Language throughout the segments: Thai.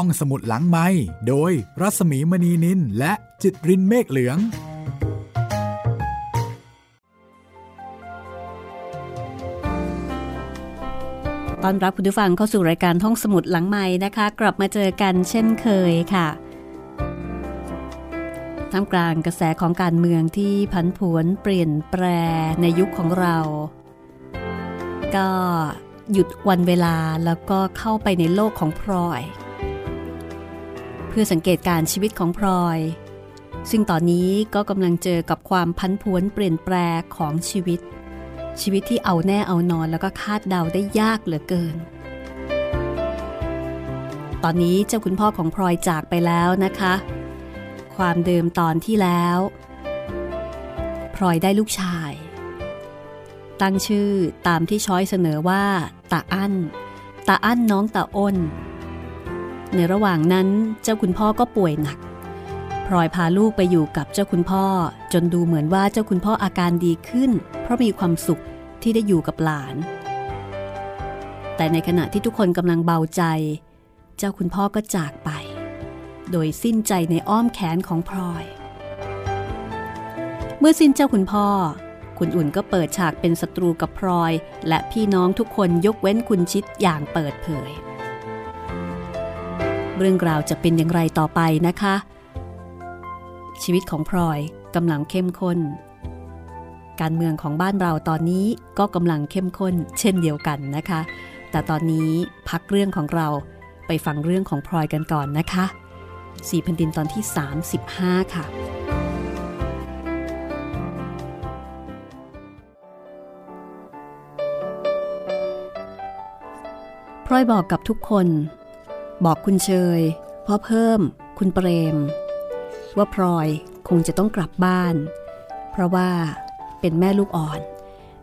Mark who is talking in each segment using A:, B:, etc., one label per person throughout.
A: ท่องสมุดหลังไม้โดยรัสมีมณีนินและจิตรินเมฆเหลือง
B: ตอนรับคุณผู้ฟังเข้าสู่รายการท่องสมุดหลังไม้นะคะ กลับมาเจอกันเช่นเคยค่ะท่ามกลางกระแสของการเมืองที่ผันผวนเปลี่ยนแปรในยุคของเรา ก็หยุดวันเวลาแล้วก็เข้าไปในโลกของพลอย พื่อสังเกตการชีวิตของพลอย ซึ่งตอนนี้ก็กำลังเจอกับความพันผวนเปลี่ยนแปลของชีวิต ชีวิตที่เอาแน่เอานอนแล้วก็คาดเดาได้ยากเหลือเกิน ตอนนี้เจ้าคุณพ่อของพลอยจากไปแล้วนะคะ ความเดิมตอนที่แล้วพลอยได้ลูกชาย ตั้งชื่อตามที่ช้อยเสนอว่าตาอั้นตาอั้นน้องตาอ้น ในระหว่างนั้นเจ้าคุณพ่อก็ป่วยหนักพลอยพาลูกไปอยู่กับเจ้าคุณพ่อ จนดูเหมือนว่าเจ้าคุณพ่ออาการดีขึ้น เพราะมีความสุขที่ได้อยู่กับหลาน แต่ในขณะที่ทุกคนกำลังเบาใจ เจ้าคุณพ่อก็จากไป โดยสิ้นใจในอ้อมแขนของพลอย เมื่อสิ้นเจ้าคุณพ่อ คุณอุ่นก็เปิดฉากเป็นศัตรูกับพลอย และพี่น้องทุกคนยกเว้นคุณชิดอย่างเปิดเผย เรื่องราวจะเป็นอย่างไรต่อไปนะคะ ชีวิตของพลอยกำลังเข้มข้น การเมืองของบ้านเราตอนนี้ก็กำลังเข้มข้น เช่นเดียวกันนะคะ แต่ตอนนี้พักเรื่องของเราไปฟังเรื่องของพลอยกันก่อนนะคะสี่พันดินตอนที่ 35 ค่ะพลอยบอกกับทุกคน บอกคุณเชยพ่อเพิ่ม คุณเปรม ว่าพลอยคงจะต้องกลับบ้าน เพราะว่าเป็นแม่ลูกอ่อน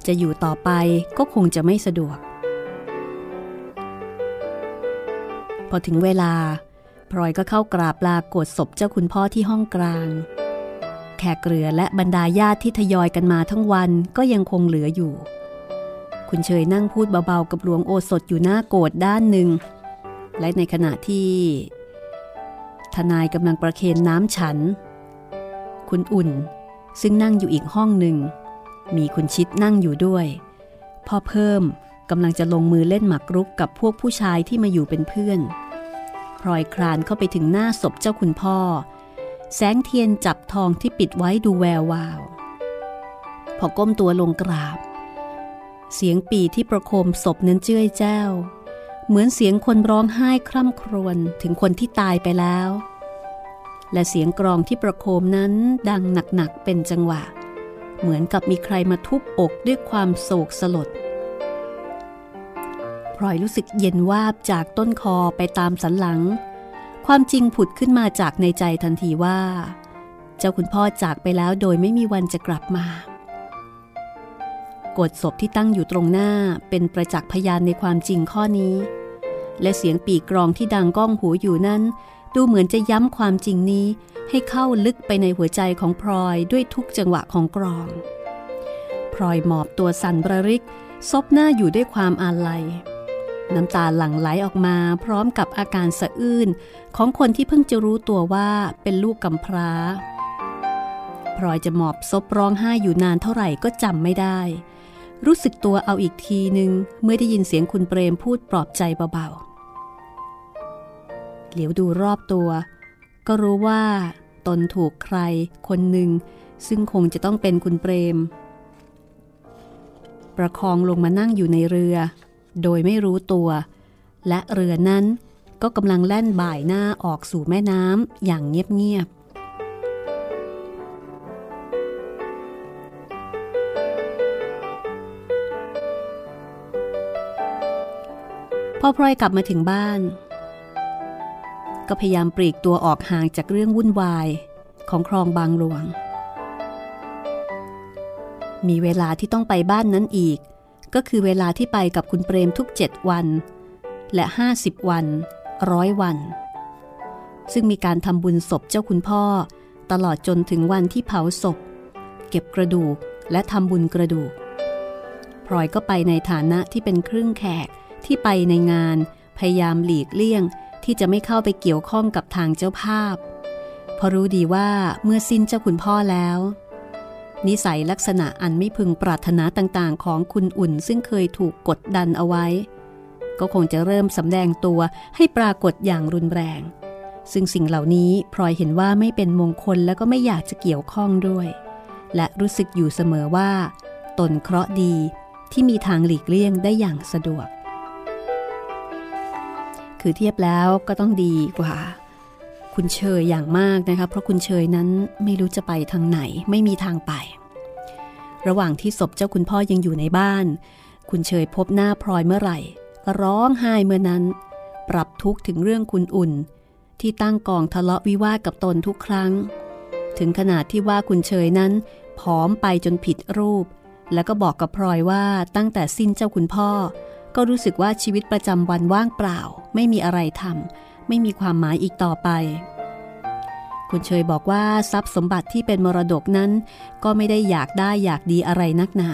B: จะอยู่ต่อไปก็คงจะไม่สะดวก พอถึงเวลาพลอยก็เข้ากราบลากดศพเจ้าคุณพ่อที่ห้องกลาง แขกเรือและบรรดาญาติที่ทยอยกันมาทั้งวันก็ยังคงเหลืออยู่ คุณเฉยนั่งพูดเบาๆกับหลวงโอสถอยู่หน้าโกรธด้านหนึ่ง และในขณะที่ ทนายกำลังประเคนน้ำฉัน คุณอุ่นซึ่งนั่งอยู่อีกห้องหนึ่ง มีคุณชิดนั่งอยู่ด้วย พ่อเพิ่มกำลังจะลงมือเล่นหมากรุกกับพวกผู้ชายที่มาอยู่เป็นเพื่อนพลอยคลานเข้าไปถึงหน้าศพเจ้าคุณพ่อ แสงเทียนจับทองที่ปิดไว้ดูแวววาว พอก้มตัวลงกราบ เสียงปีที่ประโคมศพนั้นเจ้ยแจ้ว เหมือนเสียงคนร้องไห้คร่ำครวญถึงคนที่ตายไปแล้ว และเสียงกรองที่ประโคมนั้นดังหนักๆเป็นจังหวะ เหมือนกับมีใครมาทุบอกด้วยความโศกสลดพลอยรู้สึกเย็นวาบจากต้นคอไปตามสันหลัง ความจริงผุดขึ้นมาจากในใจทันทีว่า เจ้าคุณพ่อจากไปแล้วโดยไม่มีวันจะกลับมา กดศพที่ตั้งอยู่ตรงหน้าเป็นประจักษ์พยานในความจริงข้อนี้ และเสียงปีกกรองที่ดังก้องหูอยู่นั้น ดูเหมือนจะย้ำความจริงนี้ ให้เข้าลึกไปในหัวใจของพลอยด้วยทุกจังหวะของกรองพลอยหมอบตัวสั่นบระริก ซบหน้าอยู่ด้วยความอาลัย น้ำตาหลั่งไหลออกมาพร้อมกับอาการสะอื้นของคนที่เพิ่งจะรู้ตัวว่าเป็นลูกกำพร้าพลอยจะหมอบซบร้องไห้อยู่นานเท่าไหร่ก็จำไม่ได้ รู้สึกตัวเอาอีกทีหนึ่งเมื่อได้ยินเสียงคุณเปรมพูดปลอบใจเบาๆ เหลียวดูรอบตัว ก็รู้ว่า ตนถูกใครคนหนึ่ง ซึ่งคงจะต้องเป็นคุณเปรม ประคองลงมานั่งอยู่ในเรือ โดยไม่รู้ตัว และเรือนั้นก็กำลังแล่นบ่ายหน้าออกสู่แม่น้ำอย่างเงียบๆ พอพลอยกลับมาถึงบ้าน ก็พยายามปลีกตัวออกห่างจากเรื่องวุ่นวายของคลองบางหลวง มีเวลาที่ต้องไปบ้านนั้นอีก ก็คือเวลาที่ไปกับคุณเปรมทุกเจ็ดวัน และ 50 วันร้อยวัน ซึ่งมีการทำบุญศพเจ้าคุณพ่อ ตลอดจนถึงวันที่เผาศพ เก็บกระดูกและทำบุญกระดูกพลอยก็ไปในฐานะที่เป็นครึ่งแขก ที่ไปในงานพยายามหลีกเลี่ยงที่จะไม่เข้าไปเกี่ยวข้องกับทางเจ้าภาพ เพราะรู้ดีว่าเมื่อสิ้นเจ้าคุณพ่อแล้ว นิสัยลักษณะอันไม่พึงปรารถนาต่างๆ ของคุณอุ่นซึ่งเคยถูกกดดันเอาไว้ ก็คงจะเริ่มสำแดงตัวให้ปรากฏอย่างรุนแรง ซึ่งสิ่งเหล่านี้พลอยเห็นว่าไม่เป็นมงคลและก็ไม่อยากจะเกี่ยวข้องด้วย และรู้สึกอยู่เสมอว่า ตนเคราะห์ดีที่มีทางหลีกเลี่ยงได้อย่างสะดวก คือเทียบแล้วก็ต้องดีกว่า คุณเชยอย่างมากนะคะเพราะคุณเชยนั้นไม่รู้จะไปทางไหนไม่มีทางไป ระหว่างที่ศพเจ้าคุณพ่อยังอยู่ในบ้าน คุณเชยพบหน้าพลอยเมื่อไหร่ ก็ร้องไห้เมื่อนั้น ปรับทุกข์ถึงเรื่องคุณอุ่น ที่ตั้งกองทะเลาะวิวาทกับตนทุกครั้ง ถึงขนาดที่ว่าคุณเชยนั้นผอมไปจนผิดรูป แล้วก็บอกกับพลอยว่าตั้งแต่สิ้นเจ้าคุณพ่อ ก็รู้สึกว่าชีวิตประจำวันว่างเปล่า ไม่มีอะไรทำไม่มีความหมายอีกต่อไป คุณเชยบอกว่าทรัพย์สมบัติที่เป็นมรดกนั้น ก็ไม่ได้อยากได้อยากดีอะไรนักหนา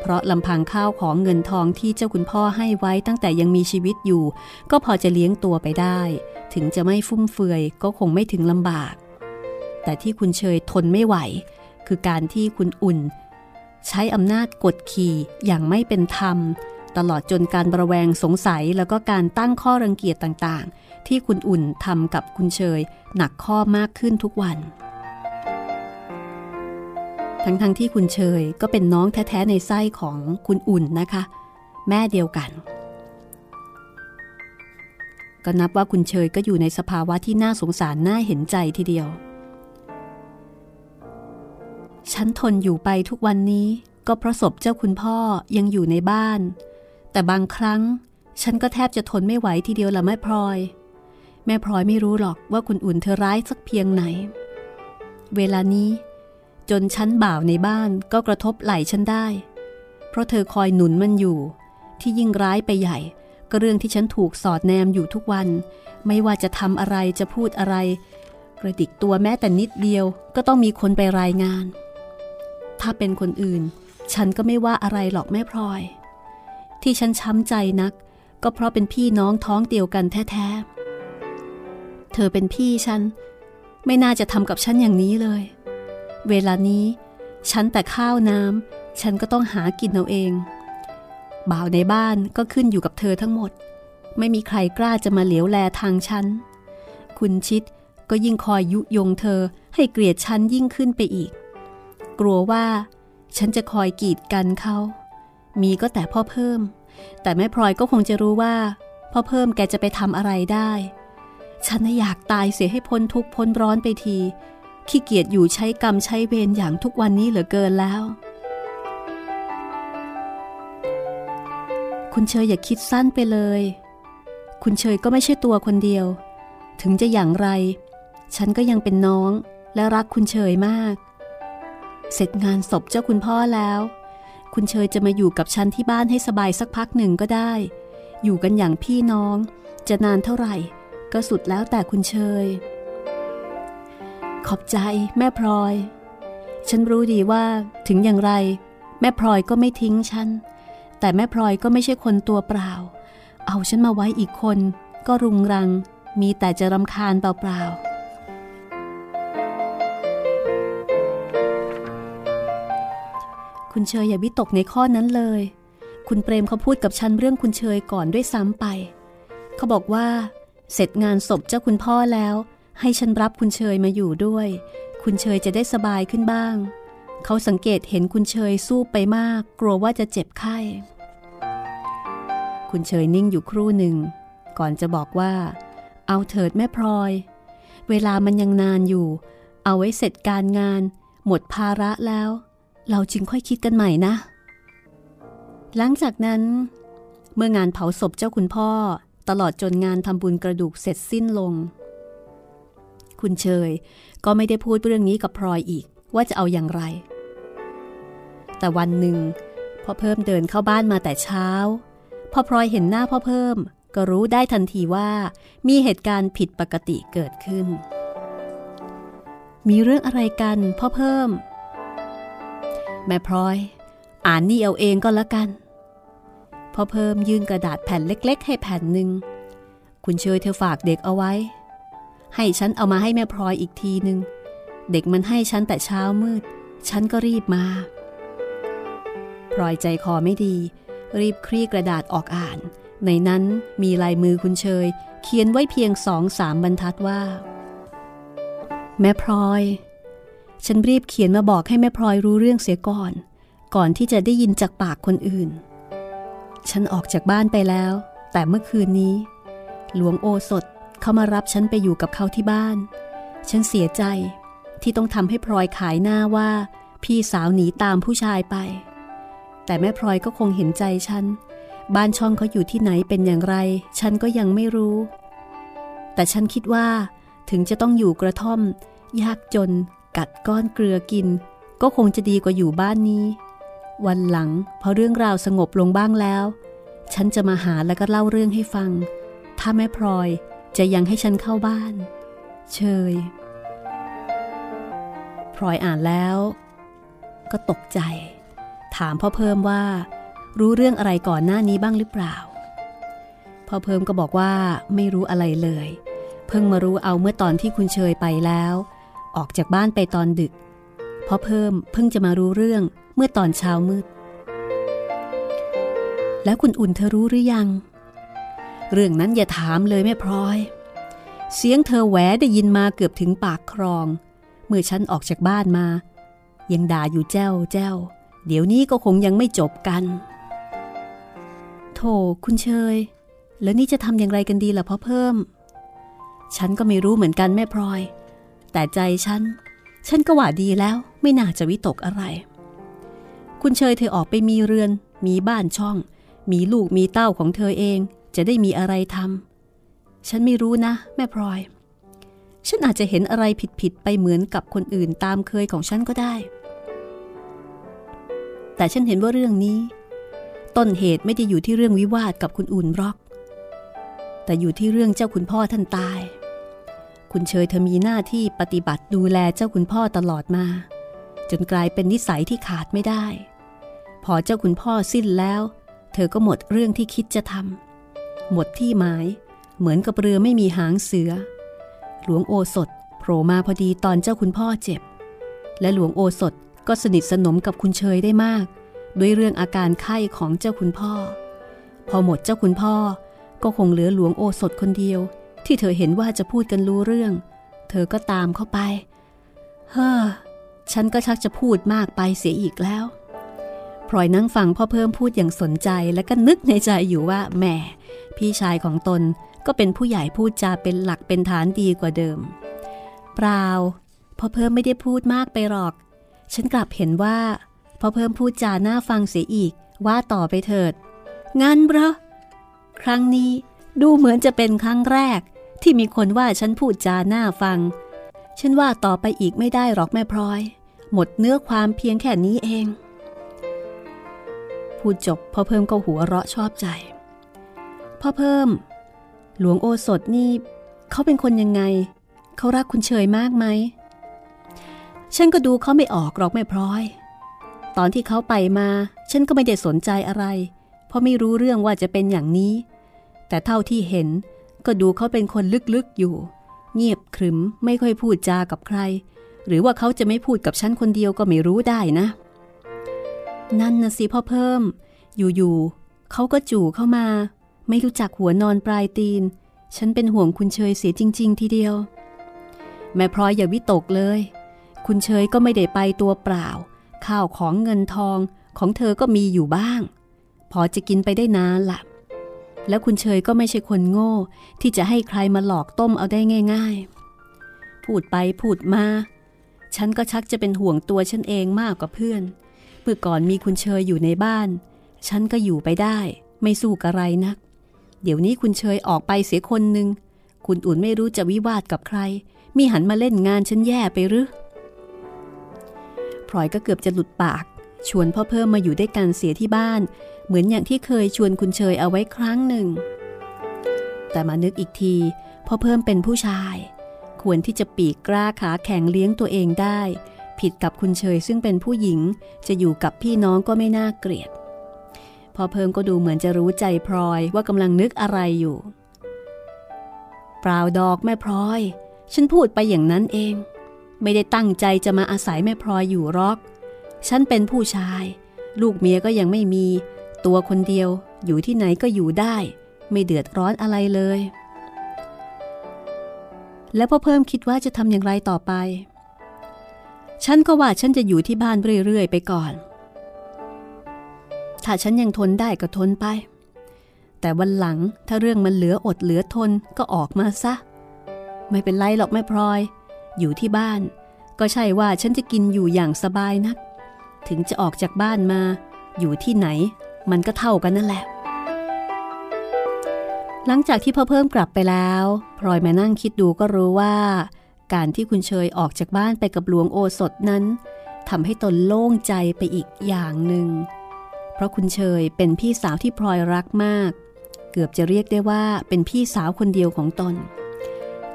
B: เพราะลำพังข้าวของเงินทองที่เจ้าคุณพ่อให้ไว้ตั้งแต่ยังมีชีวิตอยู่ ก็พอจะเลี้ยงตัวไปได้ ถึงจะไม่ฟุ่มเฟือยก็คงไม่ถึงลำบาก แต่ที่คุณเชยทนไม่ไหว คือการที่คุณอุ่น ใช้อำนาจกดขี่อย่างไม่เป็นธรรม ตลอดจนการประแวงสงสัยแล้วก็การตั้งข้อรังเกียจต่างๆ ที่คุณอุ่นทำกับคุณเชย หนักข้อมากขึ้นทุกวัน ทั้งๆทที่คุณเชยก็เป็นน้องแท้ๆในไส้ของคุณอุ่นนะคะ แม่เดียวกัน ก็นับว่าคุณเชยก็อยู่ในสภาวะที่น่าสงสารน่าเห็นใจทีเดียว ฉันทนอยู่ไปทุกวันนี้ก็เพราะศพเจ้าคุณพ่อยังอยู่ในบ้าน แต่บางครั้งฉันก็แทบจะทนไม่ไหวทีเดียวละแม่พลอย แม่พลอยไม่รู้หรอกว่าคุณอุ่นเธอร้ายสักเพียงไหน เวลานี้ จนฉันบ่าวในบ้านก็กระทบไหล่ฉันได้ เพราะเธอคอยหนุนมันอยู่ ที่ยิ่งร้ายไปใหญ่ ก็เรื่องที่ฉันถูกสอดแนมอยู่ทุกวัน ไม่ว่าจะทำอะไรจะพูดอะไร กระดิกตัวแม้แต่นิดเดียวก็ต้องมีคนไปรายงาน ถ้าเป็นคนอื่น ฉันก็ไม่ว่าอะไรหรอกแม่พลอย ที่ฉันช้ำใจนัก ก็เพราะเป็นพี่น้องท้องเดียวกันแท้ๆ เธอเป็นพี่ฉัน ไม่น่าจะทำกับฉันอย่างนี้เลย เวลานี้ ฉันแต่ข้าวน้ำฉันก็ต้องหากินเอาเอง บ่าวในบ้านก็ขึ้นอยู่กับเธอทั้งหมด ไม่มีใครกล้าจะมาเหลียวแลทางฉัน คุณชิดก็ยิ่งคอยยุยงเธอให้เกลียดฉันยิ่งขึ้นไปอีก กลัวว่าฉันจะคอยกีดกันเขา มีก็แต่พ่อเพิ่ม แต่แม่พลอยก็คงจะรู้ว่า พ่อเพิ่มแกจะไปทำอะไรได้ ฉันอยากตายเสียให้พ้นทุกพ้นร้อนไปที ขี้เกียจอยู่ใช้กรรมใช้เวรอย่างทุกวันนี้เหลือเกินแล้ว คุณเชยอย่าคิดสั้นไปเลย คุณเชยก็ไม่ใช่ตัวคนเดียว ถึงจะอย่างไร ฉันก็ยังเป็นน้องและรักคุณเชยมาก เสร็จงานศพเจ้าคุณพ่อแล้ว คุณเชยจะมาอยู่กับฉันที่บ้านให้สบายสักพักหนึ่งก็ได้ อยู่กันอย่างพี่น้อง จะนานเท่าไหร่ ก็สุดแล้วแต่คุณเชย ขอบใจแม่พลอย ฉันรู้ดีว่าถึงอย่างไร แม่พลอยก็ไม่ทิ้งฉัน แต่แม่พลอยก็ไม่ใช่คนตัวเปล่า เอาฉันมาไว้อีกคน ก็รุงรัง มีแต่จะรำคาญเปล่าๆ คุณเชยอย่าวิตกในข้อนั้นเลย คุณเปรมเขาพูดกับฉันเรื่องคุณเชยก่อนด้วยซ้ำไป เขาบอกว่า เสร็จงานศพเจ้าคุณพ่อแล้ว ให้ฉันรับคุณเชยมาอยู่ด้วย คุณเชยจะได้สบายขึ้นบ้าง เขาสังเกตเห็นคุณเชยสู้ไปมาก กลัวว่าจะเจ็บไข้ คุณเชยนิ่งอยู่ครู่หนึ่ง ก่อนจะบอกว่า เอาเถิดแม่พลอย เวลามันยังนานอยู่ เอาไว้เสร็จการงาน หมดภาระแล้ว เราจึงค่อยคิดกันใหม่นะ หลังจากนั้น เมื่องานเผาศพเจ้าคุณพ่อตลอดจนงานทำบุญกระดูกเสร็จสิ้นลง คุณเชยก็ไม่ได้พูดเรื่องนี้กับพลอยอีกว่าจะเอาอย่างไร แต่วันหนึ่งพ่อเพิ่มเดินเข้าบ้านมาแต่เช้า พอพลอยเห็นหน้าพ่อเพิ่ม ก็รู้ได้ทันทีว่ามีเหตุการณ์ผิดปกติเกิดขึ้น มีเรื่องอะไรกันพ่อเพิ่ม แม่พลอย อ่านนี่เอาเองก็แล้วกัน พอเพิ่มยื่นกระดาษแผ่นเล็ก ๆ ให้แผ่นหนึ่ง คุณเชยเธอฝากเด็กเอาไว้ ให้ฉันเอามาให้แม่พลอยอีกทีหนึ่ง เด็กมันให้ฉันแต่เช้ามืด ฉันก็รีบมาพลอยใจคอไม่ดี รีบคลี่กระดาษออกอ่าน ในนั้นมีลายมือคุณเชย เขียนไว้เพียงสองสามบรรทัดว่า แม่พลอย ฉันรีบเขียนมาบอกให้แม่พลอยรู้เรื่องเสียก่อน ก่อนที่จะได้ยินจากปากคนอื่น ฉันออกจากบ้านไปแล้ว แต่เมื่อคืนนี้ หลวงโอสถเขามารับฉันไปอยู่กับเขาที่บ้าน ฉันเสียใจที่ต้องทำให้พลอยขายหน้าว่า พี่สาวหนีตามผู้ชายไป แต่แม่พลอยก็คงเห็นใจฉัน บ้านช่องเขาอยู่ที่ไหนเป็นอย่างไร ฉันก็ยังไม่รู้ แต่ฉันคิดว่าถึงจะต้องอยู่กระท่อม ยากจน กัดก้อนเกลือกิน ก็คงจะดีกว่าอยู่บ้านนี้ วันหลังพอเรื่องราวสงบลงบ้างแล้ว ฉันจะมาหาแล้วก็เล่าเรื่องให้ฟัง ถ้าแม่พลอยจะยังให้ฉันเข้าบ้าน เชยพลอยอ่านแล้ว ก็ตกใจ ถามพ่อเพิ่มว่ารู้เรื่องอะไรก่อนหน้านี้บ้างหรือเปล่า พ่อเพิ่มก็บอกว่าไม่รู้อะไรเลย เพิ่งมารู้เอาเมื่อตอนที่คุณเชยไปแล้ว ออกจากบ้านไปตอนดึกพ่อเพิ่มเพิ่งจะมารู้เรื่องเมื่อตอนเช้ามืด แล้วคุณอุ่นเธอรู้หรือยัง เรื่องนั้นอย่าถามเลยแม่พลอย เสียงเธอแหวได้ยินมาเกือบถึงปากครอง เมื่อฉันออกจากบ้านมา ยังด่าอยู่แจ้วแจ้วเดี๋ยวนี้ก็คงยังไม่จบกันโธ่คุณเชย แล้วนี่จะทำอย่างไรกันดีล่ะพ่อเพิ่ม ฉันก็ไม่รู้เหมือนกันแม่พลอย แต่ใจฉัน ฉันก็ว่าดีแล้วไม่น่าจะวิตกอะไร คุณเชยเธอออกไปมีเรือน มีบ้านช่อง มีลูกมีเต้าของเธอเอง จะได้มีอะไรทำฉันไม่รู้นะ แม่พลอย ฉันอาจจะเห็นอะไรผิดๆไปเหมือนกับคนอื่นตามเคยของฉันก็ได้ แต่ฉันเห็นว่าเรื่องนี้ ต้นเหตุไม่ได้อยู่ที่เรื่องวิวาทกับคุณอุ่นรอก แต่อยู่ที่เรื่องเจ้าคุณพ่อท่านตาย คุณเชยเธอมีหน้าที่ปฏิบัติดูแลเจ้าคุณพ่อตลอดมา จนกลายเป็นนิสัยที่ขาดไม่ได้ พอเจ้าคุณพ่อสิ้นแล้ว เธอก็หมดเรื่องที่คิดจะทำหมดที่หมาย เหมือนกับเรือไม่มีหางเสือ หลวงโอสถโผล่มาพอดีตอนเจ้าคุณพ่อเจ็บ และหลวงโอสถก็สนิทสนมกับคุณเชยได้มาก ด้วยเรื่องอาการไข้ของเจ้าคุณพ่อ พอหมดเจ้าคุณพ่อก็คงเหลือหลวงโอสถคนเดียว ที่เธอเห็นว่าจะพูดกันรู้เรื่อง เธอก็ตามเข้าไป เฮ้อ ฉันก็ชักจะพูดมากไปเสียอีกแล้ว พลอยนั่งฟังพ่อเพิ่มพูดอย่างสนใจและก็นึกในใจอยู่ว่าแหมพี่ชายของตนก็เป็นผู้ใหญ่พูดจาเป็นหลักเป็นฐานดีกว่าเดิม เปล่าพ่อเพิ่มไม่ได้พูดมากไปหรอก ฉันกลับเห็นว่าพ่อเพิ่มพูดจาน่าฟังเสียอีกว่าต่อไปเถิดงั้นเบรอครั้งนี้ดูเหมือนจะเป็นครั้งแรก ที่มีคนว่าฉันพูดจาหน่าฟัง ฉันว่าต่อไปอีกไม่ได้หรอกแม่พลอย หมดเนื้อความเพียงแค่นี้เอง พูดจบพ่อเพิ่มก็หัวเราะชอบใจ พ่อเพิ่ม หลวงโอสถนี่เขาเป็นคนยังไง เขารักคุณเชยมากไหม ฉันก็ดูเขาไม่ออกหรอกแม่พลอย ตอนที่เขาไปมา ฉันก็ไม่ได้สนใจอะไร เพราะไม่รู้เรื่องว่าจะเป็นอย่างนี้ แต่เท่าที่เห็น ก็ดูเขาเป็นคนลึกๆอยู่ เงียบขรึมไม่ค่อยพูดจากับใคร หรือว่าเขาจะไม่พูดกับฉันคนเดียวก็ไม่รู้ได้นะ นั่นนะสิพ่อเพิ่ม อยู่ๆเขาก็จู่เข้ามา ไม่รู้จักหัวนอนปลายตีน ฉันเป็นห่วงคุณเชยเสียจริง ๆ ทีเดียว แม่พลอยอย่าวิตกเลย คุณเชยก็ไม่ได้ไปตัวเปล่า ข้าวของเงินทองของเธอก็มีอยู่บ้าง พอจะกินไปได้นานละ่ะ แล้วคุณเชยก็ไม่ใช่คนโง่ ที่จะให้ใครมาหลอกต้มเอาได้ง่าย ๆ พูดไปพูดมา ฉันก็ชักจะเป็นห่วงตัวฉันเองมากกว่าเพื่อน เมื่อก่อนมีคุณเชยอยู่ในบ้าน ฉันก็อยู่ไปได้ ไม่สู้กระไรนัก เดี๋ยวนี้คุณเชยออกไปเสียคนหนึ่ง คุณอุ่นไม่รู้จะวิวาทกับใคร มีหันมาเล่นงานฉันแย่ไปหรือพลอยก็เกือบจะหลุดปาก ชวนพ่อเพิ่มมาอยู่ด้วยกันเสียที่บ้าน เหมือนอย่างที่เคยชวนคุณเชยเอาไว้ครั้งหนึ่ง แต่มานึกอีกทีพอเพิ่มเป็นผู้ชาย ควรที่จะปีกกล้าขาแข็งเลี้ยงตัวเองได้ ผิดกับคุณเชยซึ่งเป็นผู้หญิง จะอยู่กับพี่น้องก็ไม่น่าเกลียด พอเพิ่มก็ดูเหมือนจะรู้ใจพลอยว่ากำลังนึกอะไรอยู่ เปล่าดอกแม่พลอย ฉันพูดไปอย่างนั้นเอง ไม่ได้ตั้งใจจะมาอาศัยแม่พลอยอยู่หรอก ฉันเป็นผู้ชาย ลูกเมียก็ยังไม่มี ตัวคนเดียวอยู่ที่ไหนก็อยู่ได้ ไม่เดือดร้อนอะไรเลย แล้วพ่อเพิ่มคิดว่าจะทำอย่างไรต่อไป ฉันก็ว่าฉันจะอยู่ที่บ้านเรื่อยๆ ไปก่อน ถ้าฉันยังทนได้ก็ทนไป แต่วันหลังถ้าเรื่องมันเหลืออดเหลือทนก็ออกมาซะ ไม่เป็นไรหรอกแม่พลอย อยู่ที่บ้าน ก็ใช่ว่าฉันจะกินอยู่อย่างสบายนัก ถึงจะออกจากบ้านมาอยู่ที่ไหน มันก็เท่ากันนั่นแหละ หลังจากที่พ่อเพิ่มกลับไปแล้วพลอยมานั่งคิดดูก็รู้ว่า การที่คุณเชยออกจากบ้านไปกับหลวงโอสถนั้นทำให้ตนโล่งใจไปอีกอย่างหนึ่ง เพราะคุณเชยเป็นพี่สาวที่พลอยรักมาก เกือบจะเรียกได้ว่าเป็นพี่สาวคนเดียวของตน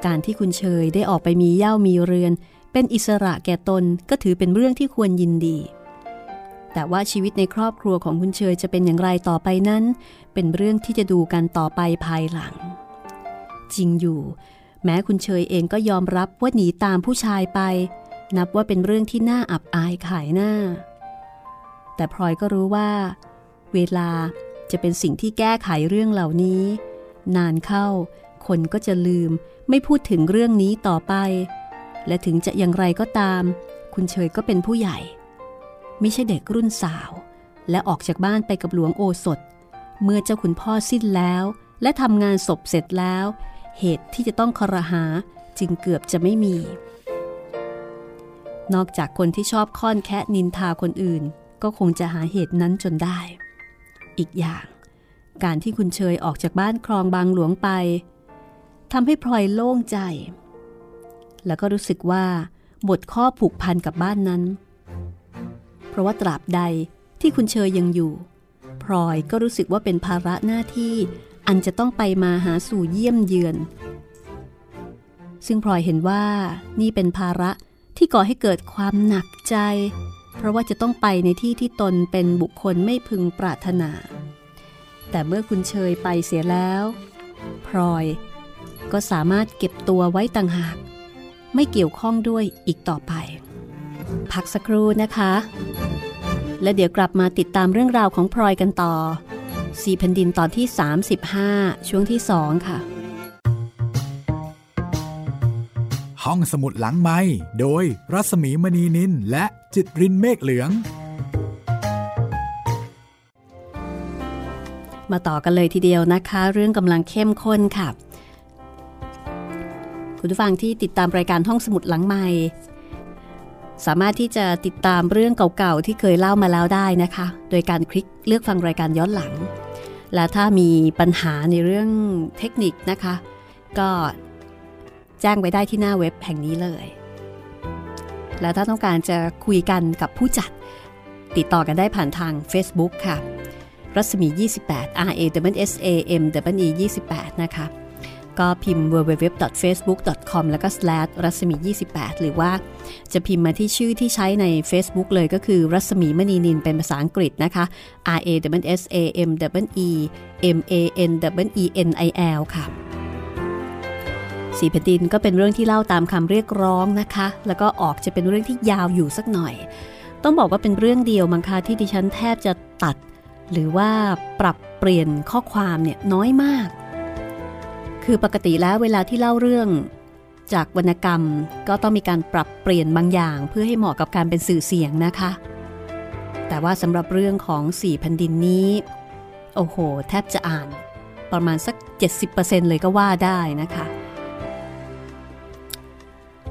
B: การที่คุณเชยได้ออกไปมีเย่ามีเรือน เป็นอิสระแก่ตนก็ถือเป็นเรื่องที่ควรยินดี แต่ว่าชีวิตในครอบครัวของคุณเชยจะเป็นอย่างไรต่อไปนั้น เป็นเรื่องที่จะดูกันต่อไปภายหลัง จริงอยู่ แม้คุณเชยเองก็ยอมรับว่าหนีตามผู้ชายไป นับว่าเป็นเรื่องที่น่าอับอายขายหน้า แต่พลอยก็รู้ว่า เวลาจะเป็นสิ่งที่แก้ไขเรื่องเหล่านี้ นานเข้า คนก็จะลืมไม่พูดถึงเรื่องนี้ต่อไป และถึงจะอย่างไรก็ตาม คุณเชยก็เป็นผู้ใหญ่ ไม่ใช่เด็กรุ่นสาว และออกจากบ้านไปกับหลวงโอสถ เมื่อเจ้าคุณพ่อสิ้นแล้ว และทำงานศพเสร็จแล้ว เหตุที่จะต้องครหาจึงเกือบจะไม่มี นอกจากคนที่ชอบค่อนแคะนินทาคนอื่น ก็คงจะหาเหตุนั้นจนได้ อีกอย่าง การที่คุณเชยออกจากบ้านคลองบางหลวงไปทำให้พลอยโล่งใจ แล้วก็รู้สึกว่าหมดข้อผูกพันกับบ้านนั้น ราะว่าตราบใดที่คุณเชยยังอยู่ พลอยก็รู้สึกว่าเป็นภาระหน้าที่อันจะต้องไปมาหาสู่เยี่ยมเยือน ซึ่งพลอยเห็นว่านี่เป็นภาระที่ก่อให้เกิดความหนักใจ เพราะว่าจะต้องไปในที่ที่ตนเป็นบุคคลไม่พึงปรารถนา แต่เมื่อคุณเชยไปเสียแล้ว พลอยก็สามารถเก็บตัวไว้ต่างหาก ไม่เกี่ยวข้องด้วยอีกต่อไป พักสักครู่นะคะ และเดี๋ยวกลับมาติดตามเรื่องราวของพลอยกันต่อสีแผ่นดินตอนที่ 35 ช่วงที่ 2 ค่ะ
A: ห้องสมุดหลังไม้โดยรัสมีมณีนินและจิตรินเมฆเหลือง
B: มาต่อกันเลยทีเดียวนะคะ เรื่องกำลังเข้มข้นค่ะ คุณผู้ฟังที่ติดตามรายการห้องสมุดหลังไม้ สามารถที่จะติดตามเรื่องเก่าๆ ที่เคยเล่ามาแล้วได้นะคะ โดยการคลิกเลือกฟังรายการย้อนหลัง และถ้ามีปัญหาในเรื่องเทคนิคนะคะ ก็แจ้งไว้ได้ที่หน้าเว็บแห่งนี้เลย และถ้าต้องการจะคุยกันกับผู้จัด ติดต่อกันได้ผ่านทาง Facebook ค่ะ รัศมี 28 R A W S A M W E 28 นะคะ ก็พิมพ์ www.facebook.com แล้วก็ slash รัศมี 28 หรือว่าจะพิมพ์มาที่ชื่อที่ใช้ใน Facebook เลยก็คือรัศมีมณีนินเป็นภาษาอังกฤษนะคะ R A W S A M W E M A N W E N I L ค่ะสีแผ่นดินก็เป็นเรื่องที่เล่าตามคำเรียกร้องนะคะ แล้วก็ออกจะเป็นเรื่องที่ยาวอยู่สักหน่อย ต้องบอกว่าเป็นเรื่องเดียวมังคะที่ดิฉันแทบจะตัด หรือว่าปรับเปลี่ยนข้อความเนี่ยน้อยมาก คือปกติแล้วเวลาที่เล่าเรื่องจากวรรณกรรมก็ต้องมีการปรับเปลี่ยนบางอย่าง เพื่อให้เหมาะกับการเป็นสื่อเสียงนะคะ แต่ว่าสำหรับเรื่องของสี่แผ่นดินนี้ โอ้โห แทบจะอ่านประมาณสัก 70%เลยก็ว่าได้นะคะ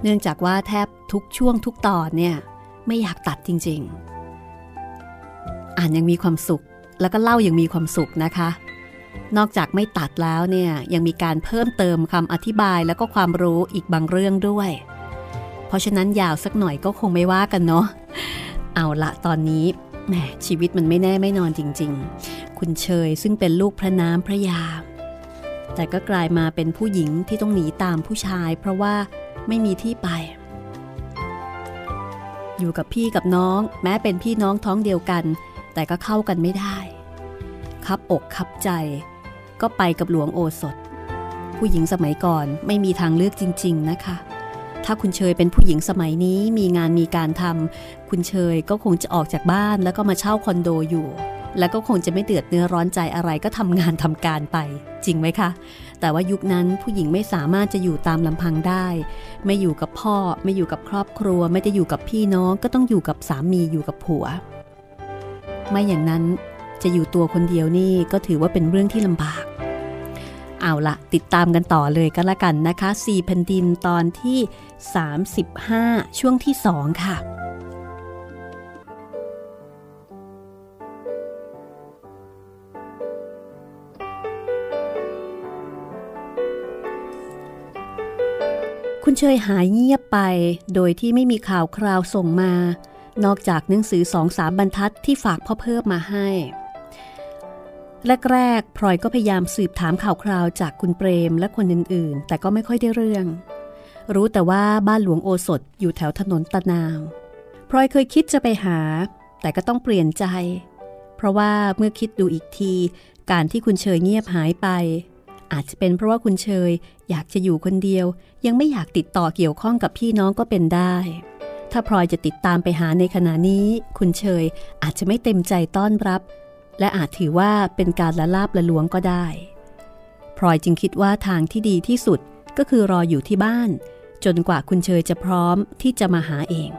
B: เนื่องจากว่าแทบทุกช่วงทุกตอนเนี่ยไม่อยากตัดจริง ๆ อ่านยังมีความสุข แล้วก็เล่ายังมีความสุขนะคะ นอกจากไม่ตัดแล้วเนี่ยยังมีการเพิ่มเติมคำอธิบายแล้วก็ความรู้อีกบางเรื่องด้วย เพราะฉะนั้นยาวสักหน่อยก็คงไม่ว่ากันเนาะเอาละตอนนี้แหมชีวิตมันไม่แน่ไม่นอนจริง ๆ คุณเชยซึ่งเป็นลูกพระน้ำพระยา แต่ก็กลายมาเป็นผู้หญิงที่ต้องหนีตามผู้ชาย เพราะว่าไม่มีที่ไป อยู่กับพี่กับน้องแม้เป็นพี่น้องท้องเดียวกัน แต่ก็เข้ากันไม่ได้ คับอกคับใจ ก็ไปกับหลวงโอสถ ผู้หญิงสมัยก่อนไม่มีทางเลือกจริง ๆนะคะ ถ้าคุณเชยเป็นผู้หญิงสมัยนี้มีงานมีการทำคุณเชยก็คงจะออกจากบ้านแล้วก็มาเช่าคอนโดอยู่ แล้วก็คงจะไม่เดือดเนื้อร้อนใจอะไรก็ทำงานทำการไป จริงไหมคะ แต่ว่ายุคนั้นผู้หญิงไม่สามารถจะอยู่ตามลำพังได้ ไม่อยู่กับพ่อ ไม่อยู่กับครอบครัว ไม่ได้อยู่กับพี่น้องก็ต้องอยู่กับสามีอยู่กับผัว ไม่อย่างนั้น จะอยู่ตัวคนเดียวนี่ก็ถือว่าเป็นเรื่องที่ลำบาก เอาละติดตามกันต่อเลยก็แล้วกันนะคะ4แผ่นดินตอนที่ 35 ช่วงที่ 2 ค่ะคุณเชยหายเงียบไปโดยที่ไม่มีข่าวคราวส่งมา นอกจากหนังสือสองสามบรรทัดที่ฝากพ่อเพิ่มมาให้ แรกๆพลอยก็พยายามสืบถามข่าวคราวจากคุณเปรมและคนอื่นๆ แต่ก็ไม่ค่อยได้เรื่อง รู้แต่ว่าบ้านหลวงโอสถอยู่แถวถนนตะนาวพลอยเคยคิดจะไปหา แต่ก็ต้องเปลี่ยนใจ เพราะว่าเมื่อคิดดูอีกที การที่คุณเชยเงียบหายไป อาจจะเป็นเพราะว่าคุณเชยอยากจะอยู่คนเดียว ยังไม่อยากติดต่อเกี่ยวข้องกับพี่น้องก็เป็นได้ ถ้าพลอยจะติดตามไปหาในขณะนี้ คุณเชยอาจจะไม่เต็มใจต้อนรับ และอาจถือว่าเป็นการละลาบละลวงก็ได้ พลอยจึงคิดว่าทางที่ดีที่สุดก็คือรออยู่ที่บ้าน จนกว่าคุณเชยจะพร้อมที่จะมาหาเอง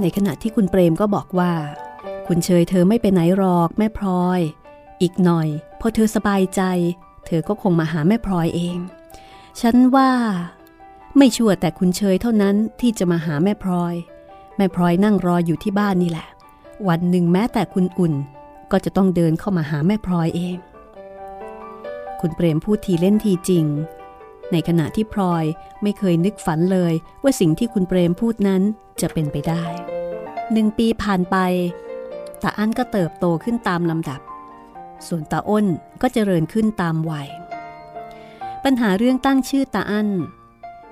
B: ในขณะที่คุณเปรมก็บอกว่า คุณเชยเธอไม่ไปไหนหรอกแม่พลอย อีกหน่อยพอเธอสบายใจ เธอก็คงมาหาแม่พลอยเอง ฉันว่า ไม่ชัวร์แต่คุณเชยเท่านั้นที่จะมาหาแม่พลอย แม่พลอยนั่งรออยู่ที่บ้านนี่แหละ วันหนึ่งแม้แต่คุณอุ่น ก็จะต้องเดินเข้ามาหาแม่พลอยเอง คุณเปรมพูดทีเล่นทีจริง ในขณะที่พลอยไม่เคยนึกฝันเลยว่าสิ่งที่คุณเปรมพูดนั้นจะเป็นไปได้หนึ่งปีผ่านไปตาอั้นก็เติบโตขึ้นตามลำดับ ส่วนตาอ้นก็เจริญขึ้นตามวัย ปัญหาเรื่องตั้งชื่อตาอั้น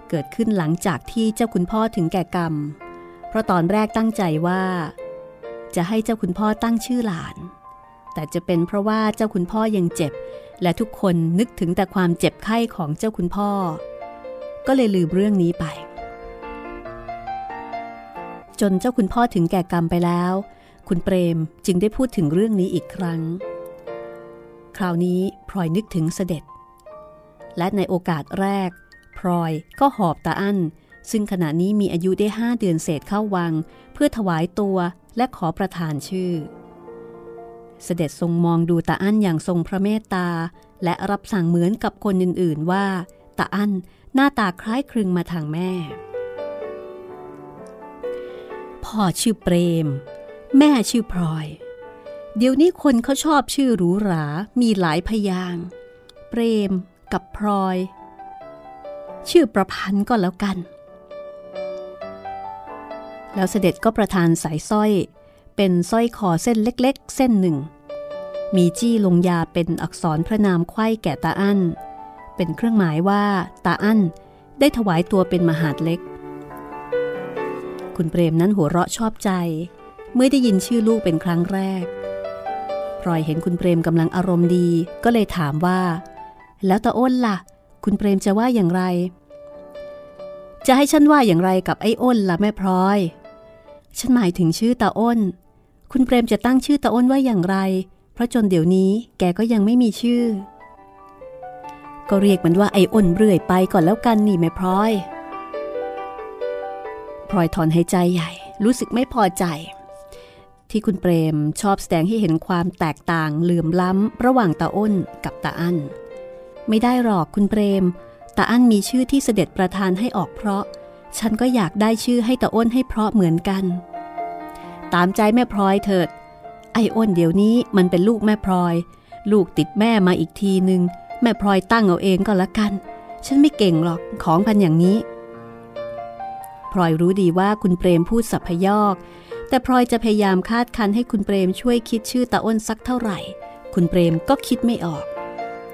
B: เกิดขึ้นหลังจากที่เจ้าคุณพ่อถึงแก่กรรม เพราะตอนแรกตั้งใจว่า จะให้เจ้าคุณพ่อตั้งชื่อหลาน แต่จะเป็นเพราะว่าเจ้าคุณพ่อยังเจ็บ และทุกคนนึกถึงแต่ความเจ็บไข้ของเจ้าคุณพ่อ ก็เลยลืมเรื่องนี้ไป จนเจ้าคุณพ่อถึงแก่กรรมไปแล้ว คุณเปรมจึงได้พูดถึงเรื่องนี้อีกครั้ง คราวนี้พลอยนึกถึงเสด็จ และในโอกาสแรกพลอยก็หอบตาอั้นซึ่งขณะนี้มีอายุได้ห้าเดือนเศษเข้าวัง เพื่อถวายตัวและขอประทานชื่อ เสด็จทรงมองดูตาอั้นอย่างทรงพระเมตตา และรับสั่งเหมือนกับคนอื่นๆว่าตาอั้นหน้าตาคล้ายคลึงมาทางแม่ พ่อชื่อเปรม แม่ชื่อพลอย เดี๋ยวนี้คนเขาชอบชื่อหรูหรา มีหลายพยางเปรมกับพลอย ชื่อประพันธ์ก็แล้วกัน แล้วเสด็จก็ประทานสายสร้อย เป็นสร้อยคอเส้นเล็กๆ เส้นหนึ่ง มีจี้ลงยาเป็นอักษรพระนามไข้แก่ตาอั้น เป็นเครื่องหมายว่าตาอั้นได้ถวายตัวเป็นมหาดเล็ก คุณเปรมนั้นหัวเราะชอบใจ เมื่อได้ยินชื่อลูกเป็นครั้งแรกพลอยเห็นคุณเปรมกำลังอารมณ์ดีก็เลยถามว่า แล้วตาอ้นล่ะ คุณเปรมจะว่าอย่างไร จะให้ฉันว่าอย่างไรกับไอ้อ้นล่ะแม่พลอย ฉันหมายถึงชื่อตาอ้น คุณเปรมจะตั้งชื่อตาอ้นว่าอย่างไร เพราะจนเดี๋ยวนี้แกก็ยังไม่มีชื่อ ก็เรียกมันว่าไอ้อ้นเรื่อยไปก่อนแล้วกันนี่แม่พลอยพลอยถอนหายใจใหญ่ รู้สึกไม่พอใจ ที่คุณเปรมชอบแสดงให้เห็นความแตกต่างเหลื่อมล้ำระหว่างตาอ้นกับตาอั้นไม่ได้หรอกคุณเปรมตาอั้นมีชื่อที่เสด็จประทานให้ออกเพราะ ฉันก็อยากได้ชื่อให้ตาอ้นให้เพราะเหมือนกัน ตามใจแม่พลอยเถิด ไอ้อ้นเดี๋ยวนี้มันเป็นลูกแม่พลอย ลูกติดแม่มาอีกทีหนึ่งแม่พลอยตั้งเอาเองก็แล้วกัน ฉันไม่เก่งหรอกของพันอย่างนี้ พลอยรู้ดีว่าคุณเปรมพูดสัพพยอก แต่พลอยจะพยายามคาดคันให้คุณเปรมช่วยคิดชื่อตาอ้นสักเท่าไหร่ คุณเปรมก็คิดไม่ออก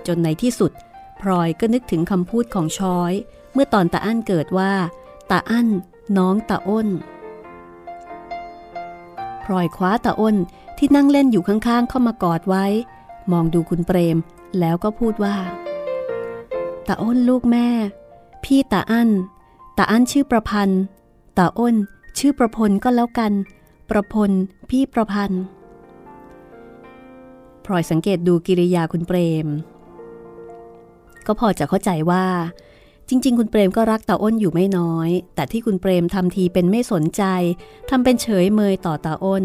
B: จนในที่สุดพลอยก็นึกถึงคำพูดของช้อย เมื่อตอนตาอั้นเกิดว่าตาอั้นน้องตาอ้น พลอยคว้าตาอ้นที่นั่งเล่นอยู่ข้างๆ เข้ามากอดไว้ มองดูคุณเปรม แล้วก็พูดว่าตาอ้นลูกแม่ พี่ตาอั้นตาอั้นชื่อประพันธ์ตาอ้น ชื่อประพลก็แล้วกัน ประพลพี่ประพันธ์พลอยสังเกตดูกิริยาคุณเปรม ก็พอจะเข้าใจว่า จริง ๆ คุณเปรมก็รักตาอ้นอยู่ไม่น้อย แต่ที่คุณเปรมทำทีเป็นไม่สนใจทำเป็นเฉยเมยต่อตาอ้น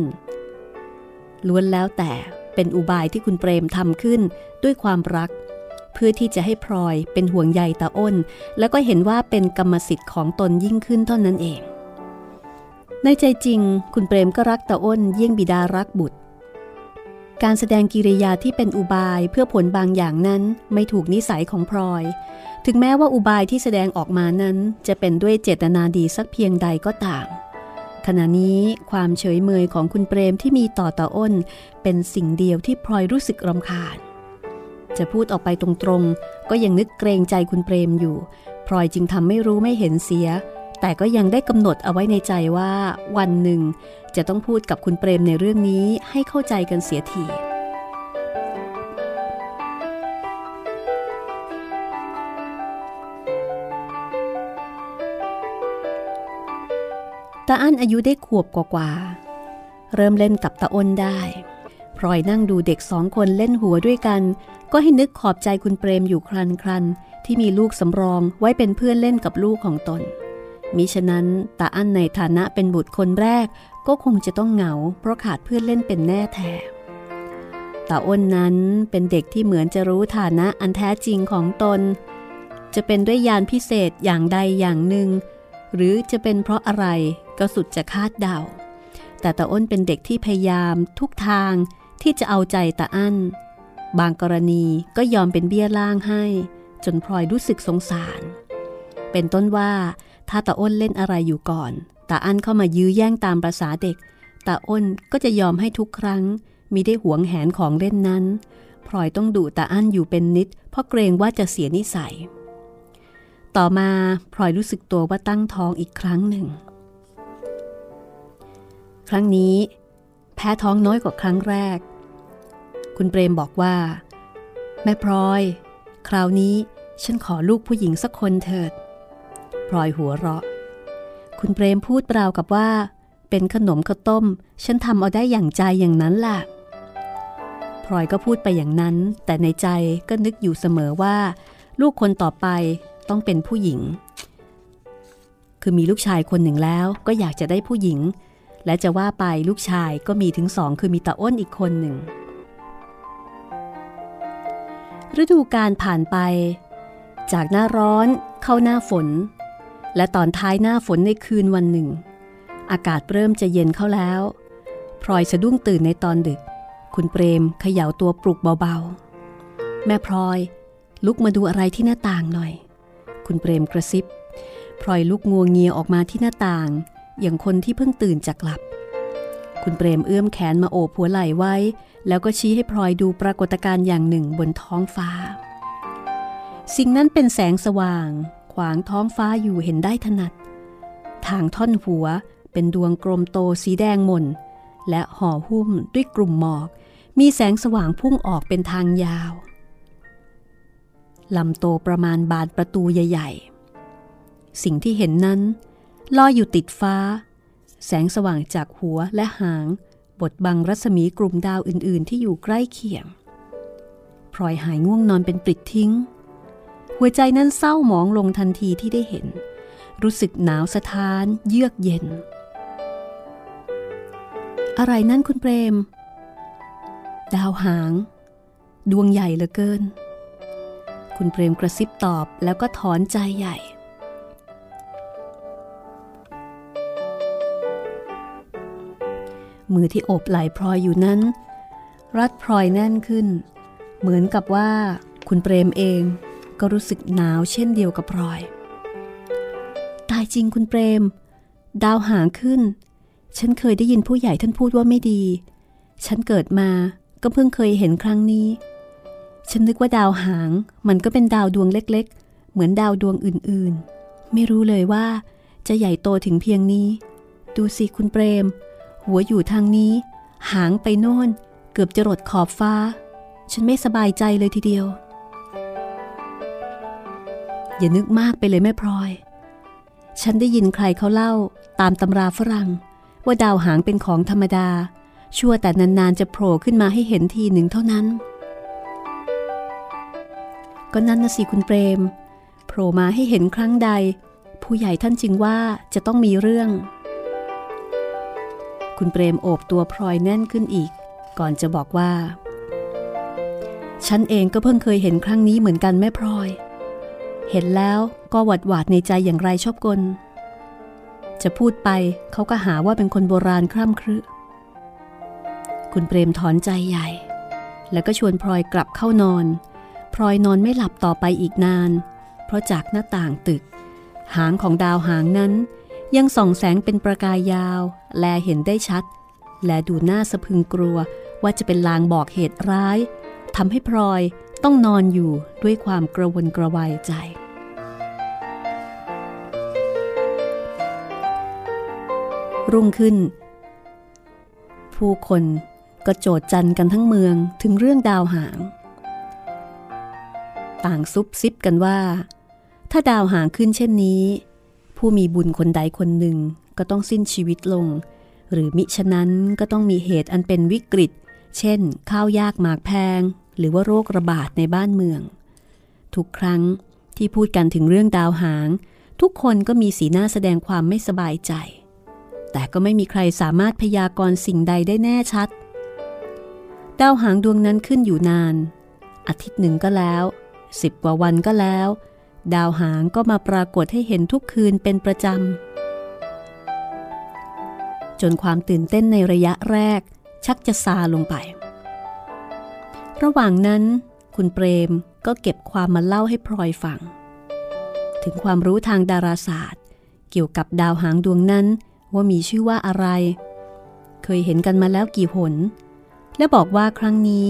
B: ล้วนแล้วแต่เป็นอุบายที่คุณเปรมทำขึ้นด้วยความรัก เพื่อที่จะให้พลอยเป็นห่วงใยตาอ้น แล้วก็เห็นว่าเป็นกรรมสิทธิ์ของตนยิ่งขึ้นเท่านั้นเอง ในใจจริง คุณเปรมก็รักตาอ้นเยี่ยงบิดารักบุตร การแสดงกิริยาที่เป็นอุบายเพื่อผลบางอย่างนั้นไม่ถูกนิสัยของพลอย ถึงแม้ว่าอุบายที่แสดงออกมานั้นจะเป็นด้วยเจตนาดีสักเพียงใดก็ตามขณะนี้ความเฉยเมยของคุณเปรมที่มีต่อตาอ้น เป็นสิ่งเดียวที่พลอยรู้สึกรำคาญ จะพูดออกไปตรงๆ ก็ยังนึกเกรงใจคุณเปรมอยู่ พลอยจึงทำไม่รู้ไม่เห็นเสีย แต่ก็ยังได้กำหนดเอาไว้ในใจว่า วันหนึ่งจะต้องพูดกับคุณเปรมในเรื่องนี้ให้เข้าใจกันเสียทีตาอั้นอายุได้ขวบกว่าๆเริ่มเล่นกับตาอ้นได้พลอยนั่งดูเด็กสองคนเล่นหัวด้วยกัน ก็ให้นึกขอบใจคุณเปรมอยู่ครันครันที่มีลูกสำรองไว้เป็นเพื่อนเล่นกับลูกของตนมิฉะนั้นตาอั้นในฐานะเป็นบุตรคนแรก ก็คงจะต้องเหงา เพราะขาดเพื่อนเล่นเป็นแน่แท้ตาอ้นนั้นเป็นเด็กที่เหมือนจะรู้ฐานะอันแท้จริงของตน จะเป็นด้วยยานพิเศษอย่างใดอย่างหนึ่ง หรือจะเป็นเพราะอะไรก็สุดจะคาดเดา แต่ตาอ้นเป็นเด็กที่พยายามทุกทางที่จะเอาใจตาอั้น บางกรณีก็ยอมเป็นเบี้ยล่างให้ จนพลอยรู้สึกสงสาร เป็นต้นว่าถ้าตาอ้นเล่นอะไรอยู่ก่อน ตาอั้นเข้ามายื้อแย่งตามประษาเด็ก ตาอ้นก็จะยอมให้ทุกครั้ง มีได้หวงแหนของเล่นนั้น พลอยต้องดูตาอั้นอยู่เป็นนิด เพราะเกรงว่าจะเสียนิสัย ต่อมาพลอยรู้สึกตัวว่าตั้งท้องอีกครั้งหนึ่ง ครั้งนี้ แพ้ท้องน้อยกว่าครั้งแรก คุณเปรมบอกว่า แม่พลอย คราวนี้ฉันขอลูกผู้หญิงสักคนเถิดพลอยหัวเราะ คุณเปรมพูดเปล่ากับว่า เป็นขนมข้าวต้ม ฉันทำเอาได้อย่างใจอย่างนั้นล่ะพลอยก็พูดไปอย่างนั้น แต่ในใจก็นึกอยู่เสมอว่า ลูกคนต่อไปต้องเป็นผู้หญิง คือมีลูกชายคนหนึ่งแล้วก็อยากจะได้ผู้หญิง และจะว่าไปลูกชายก็มีถึงสองคือมีตาอ้นอีกคนหนึ่ง ฤดูการผ่านไป จากหน้าร้อนเข้าหน้าฝน และตอนท้ายหน้าฝนในคืนวันหนึ่ง อากาศเริ่มจะเย็นเข้าแล้วพลอยสะดุ้งตื่นในตอนดึก คุณเปรมเขย่าตัวปลุกเบาๆ แม่พลอย ลุกมาดูอะไรที่หน้าต่างหน่อย คุณเปรมกระซิบพลอยลุกงวงเงียออกมาที่หน้าต่าง อย่างคนที่เพิ่งตื่นจากหลับ คุณเปรมเอื้อมแขนมาโอบหัวไหล่ไว้ แล้วก็ชี้ให้พลอยดูปรากฏการณ์อย่างหนึ่งบนท้องฟ้า สิ่งนั้นเป็นแสงสว่าง วางท้องฟ้าอยู่เห็นได้ถนัด ทางท่อนหัวเป็นดวงกลมโตสีแดงมนและห่อหุ้มด้วยกลุ่มหมอก มีแสงสว่างพุ่งออกเป็นทางยาวลำโตประมาณบานประตูใหญ่ๆ สิ่งที่เห็นนั้นลอยอยู่ติดฟ้า แสงสว่างจากหัวและหางบดบังรัศมีกลุ่มดาวอื่นๆ ที่อยู่ใกล้เคียง พลอยหายง่วงนอนเป็นปลิดทิ้ง หัวใจนั้นเศร้าหมองลงทันทีที่ได้เห็น รู้สึกหนาวสะท้าน เยือกเย็น อะไรนั่นคุณเปรม ดาวหาง ดวงใหญ่เหลือเกิน คุณเปรมกระซิบตอบแล้วก็ถอนใจใหญ่มือที่โอบไหล่พลอยอยู่นั้น รัดพลอยแน่นขึ้น เหมือนกับว่าคุณเปรมเอง ก็รู้สึกหนาวเช่นเดียวกับพลอย ตายจริงคุณเปรม ดาวหางขึ้น ฉันเคยได้ยินผู้ใหญ่ท่านพูดว่าไม่ดี ฉันเกิดมาก็เพิ่งเคยเห็นครั้งนี้ ฉันนึกว่าดาวหางมันก็เป็นดาวดวงเล็กๆ เหมือนดาวดวงอื่นๆ ไม่รู้เลยว่า จะใหญ่โตถึงเพียงนี้ ดูสิคุณเปรม หัวอยู่ทางนี้ หางไปโน่น เกือบจะรดขอบฟ้า ฉันไม่สบายใจเลยทีเดียว อย่านึกมากไปเลยแม่พลอย ฉันได้ยินใครเขาเล่าตามตำราฝรั่ง ว่าดาวหางเป็นของธรรมดา ชั่วแต่นานๆจะโผล่ขึ้นมาให้เห็นทีหนึ่งเท่านั้น ก็นั่นนะสิคุณเปรม โผล่มาให้เห็นครั้งใด ผู้ใหญ่ท่านจึงว่าจะต้องมีเรื่อง คุณเปรมโอบตัวพลอยแน่นขึ้นอีก ก่อนจะบอกว่า ฉันเองก็เพิ่งเคยเห็นครั้งนี้เหมือนกันแม่พลอย เห็นแล้วก็หวัดหวาดในใจอย่างไรชอบกล จะพูดไปเขาก็หาว่าเป็นคนโบราณคร่ำครึคุณเปรมถอนใจใหญ่ แล้วก็ชวนพลอยกลับเข้านอน พลอยนอนไม่หลับต่อไปอีกนาน เพราะจากหน้าต่างตึก หางของดาวหางนั้น ยังส่องแสงเป็นประกายยาว แลเห็นได้ชัด และดูหน้าสะพึงกลัวว่าจะเป็นลางบอกเหตุร้ายทำให้พลอย ต้องนอนอยู่ด้วยความกระวนกระวายใจ รุ่งขึ้น ผู้คนก็โจดจันกันทั้งเมืองถึงเรื่องดาวหาง ต่างซุบซิบกันว่า ถ้าดาวหางขึ้นเช่นนี้ ผู้มีบุญคนใดคนหนึ่งก็ต้องสิ้นชีวิตลง หรือมิฉะนั้นก็ต้องมีเหตุอันเป็นวิกฤต เช่น ข้าวยากหมากแพง หรือว่าโรคระบาดในบ้านเมือง ทุกครั้งที่พูดกันถึงเรื่องดาวหาง ทุกคนก็มีสีหน้าแสดงความไม่สบายใจ แต่ก็ไม่มีใครสามารถพยากรณ์สิ่งใดได้แน่ชัด ดาวหางดวงนั้นขึ้นอยู่นาน อาทิตย์หนึ่งก็แล้วสิบกว่าวันก็แล้ว ดาวหางก็มาปรากฏให้เห็นทุกคืนเป็นประจำ จนความตื่นเต้นในระยะแรกชักจะซาลงไป ระหว่างนั้น คุณเปรมก็เก็บความมาเล่าให้พลอยฟัง ถึงความรู้ทางดาราศาสตร์ เกี่ยวกับดาวหางดวงนั้นว่ามีชื่อว่าอะไร เคยเห็นกันมาแล้วกี่หน และบอกว่าครั้งนี้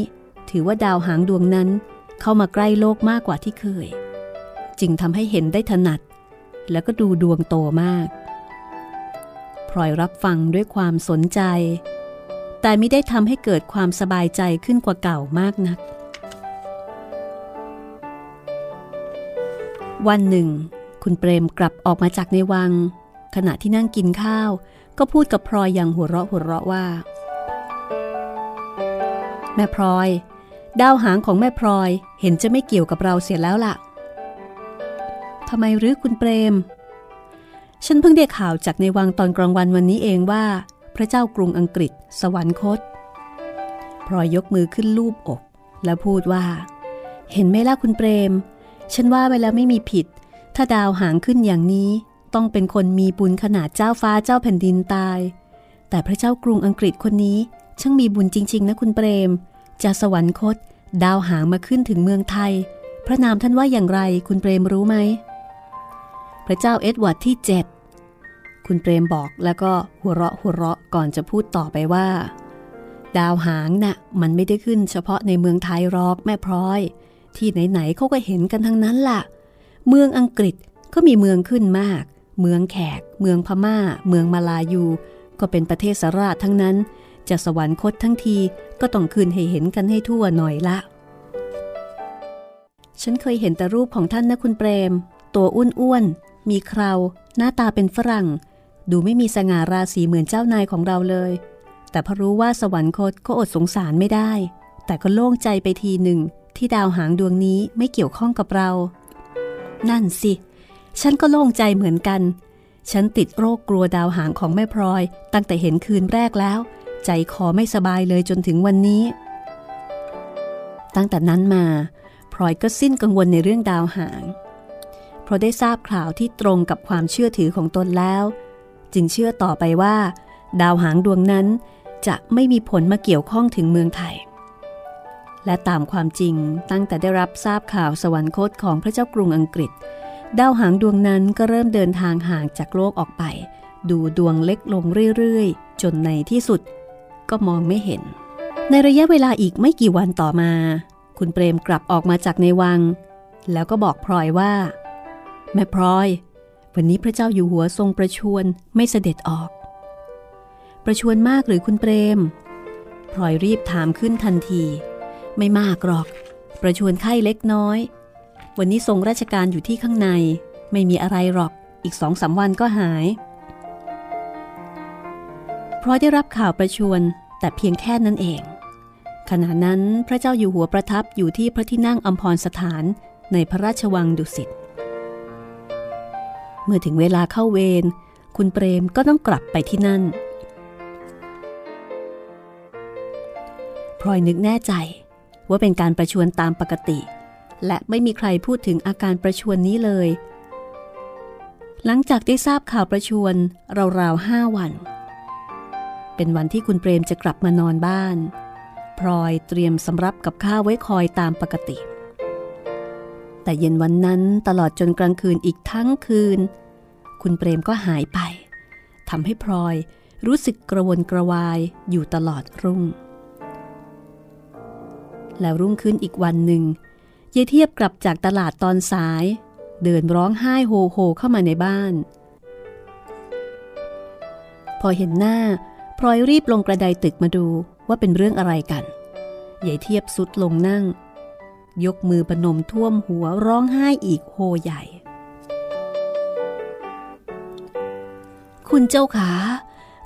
B: ถือว่าดาวหางดวงนั้นเข้ามาใกล้โลกมากกว่าที่เคย จึงทำให้เห็นได้ถนัด แล้วก็ดูดวงโตมากพลอยรับฟังด้วยความสนใจ แต่ไม่ได้ทำให้เกิดความสบายใจขึ้นกว่าเก่ามากนัก วันหนึ่ง คุณเปรมกลับออกมาจากในวัง ขณะที่นั่งกินข้าว ก็พูดกับพลอยอย่างหัวเราะหัวเราะว่า แม่พลอยดาวหางของแม่พลอยเห็นจะไม่เกี่ยวกับเราเสียแล้วล่ะทำไมหรือคุณเปรม ฉันเพิ่งได้ข่าวจากในวังตอนกลางวันวันนี้เองว่า พระเจ้ากรุงอังกฤษ สวรรคตพลอยยกมือขึ้นลูบอก แล้วพูดว่า เห็นไหมล่ะคุณเปรม ฉันว่าไปแล้วไม่มีผิด ถ้าดาวหางขึ้นอย่างนี้ต้องเป็นคนมีบุญขนาดเจ้าฟ้าเจ้าแผ่นดินตาย แต่พระเจ้ากรุงอังกฤษคนนี้ ช่างมีบุญจริง ๆ นะคุณเปรม จะสวรรคต ดาวหางมาขึ้นถึงเมืองไทย พระนามท่านว่าอย่างไรคุณเปรมรู้ไหม พระเจ้าเอ็ดเวิร์ดที่เจ็ด คุณเปรมบอกแล้วก็หัวเราะหัวเราะก่อนจะพูดต่อไปว่า ดาวหางน่ะมันไม่ได้ขึ้นเฉพาะในเมืองไทยหรอกแม่พลอย ที่ไหนๆเขาก็เห็นกันทั้งนั้นล่ะ เมืองอังกฤษก็มีเมืองขึ้นมาก เมืองแขก เมืองพม่า เมืองมาลายู ก็เป็นประเทศสราชทั้งนั้น จะสวรรคตทั้งทีก็ต้องขึ้นให้เห็นกันให้ทั่วหน่อยละ ฉันเคยเห็นแต่รูปของท่านนะคุณเปรม ตัวอ้วนๆมีเคราหน้าตาเป็นฝรั่ง ดูไม่มีสง่าราศีเหมือนเจ้านายของเราเลย แต่พอรู้ว่าสวรรคตก็อดสงสารไม่ได้ แต่ก็โล่งใจไปทีหนึ่ง ที่ดาวหางดวงนี้ไม่เกี่ยวข้องกับเรา นั่นสิ ฉันก็โล่งใจเหมือนกัน ฉันติดโรคกลัวดาวหางของแม่พลอย ตั้งแต่เห็นคืนแรกแล้ว ใจคอไม่สบายเลยจนถึงวันนี้ ตั้งแต่นั้นมาพลอยก็สิ้นกังวลในเรื่องดาวหาง เพราะได้ทราบข่าวที่ตรงกับความเชื่อถือของตนแล้ว จึงเชื่อต่อไปว่า ดาวหางดวงนั้นจะไม่มีผลมาเกี่ยวข้องถึงเมืองไทย และตามความจริงตั้งแต่ได้รับทราบข่าวสวรรคตของพระเจ้ากรุงอังกฤษ ดาวหางดวงนั้นก็เริ่มเดินทางห่างจากโลกออกไป ดูดวงเล็กลงเรื่อยๆ จนในที่สุด ก็มองไม่เห็น ในระยะเวลาอีกไม่กี่วันต่อมา คุณเปรมกลับออกมาจากในวัง แล้วก็บอกพลอยว่า แม่พลอย วันนี้พระเจ้าอยู่หัวทรงประชวรไม่เสด็จออก ประชวรมากหรือคุณเปรมพลอยรีบถามขึ้นทันที ไม่มากหรอก ประชวรไข้เล็กน้อย วันนี้ทรงราชการอยู่ที่ข้างใน ไม่มีอะไรหรอก อีกสองสาวันก็หายพลอยได้รับข่าวประชวนแต่เพียงแค่นั้นเอง ขณะนั้นพระเจ้าอยู่หัวประทับอยู่ที่พระที่นั่งอัมพรสถานในพระราชวังดุสิต เมื่อถึงเวลาเข้าเวรคุณเปรมก็ต้องกลับไปที่นั่นพลอยนึกแน่ใจว่าเป็นการประชวนตามปกติ และไม่มีใครพูดถึงอาการประชวนนี้เลย หลังจากได้ทราบข่าวประชวนราวๆห้าวัน เป็นวันที่คุณเปรมจะกลับมานอนบ้านพลอยเตรียมสำรับกับข้าวไว้คอยตามปกติ แต่เย็นวันนั้นตลอดจนกลางคืนอีกทั้งคืน คุณเปรมก็หายไปทำให้พลอยรู้สึกกระวนกระวายอยู่ตลอดรุ่ง แล้วรุ่งขึ้นอีกวันหนึ่งเยเทียบกลับจากตลาดตอนสาย เดินร้องไห้โฮโฮเข้ามาในบ้าน พอเห็นหน้าพลอยรีบลงกระไดตึกมาดูว่าเป็นเรื่องอะไรกันเยเทียบสุดลงนั่ง ยกมือปนมท่วมหัวร้องไห้อีกโฮใหญ่ คุณเจ้าขา